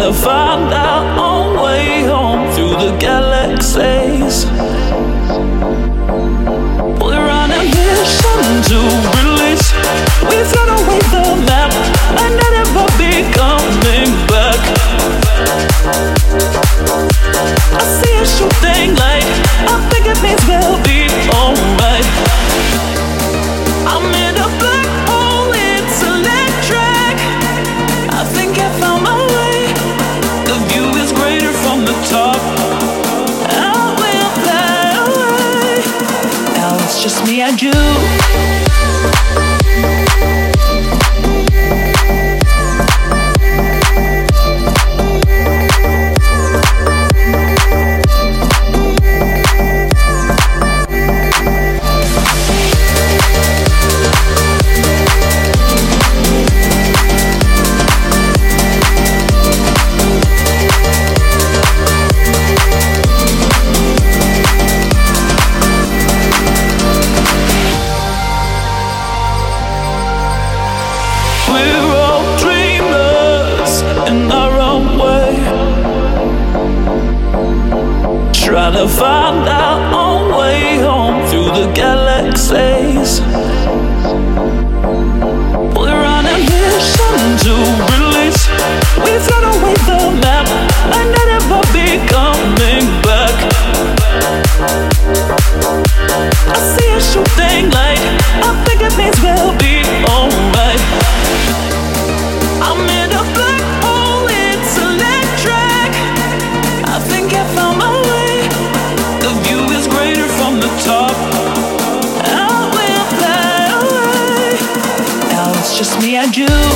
trying to find our own way home through the galaxy. just me and you. to find our own way home through the galaxy. just me and you.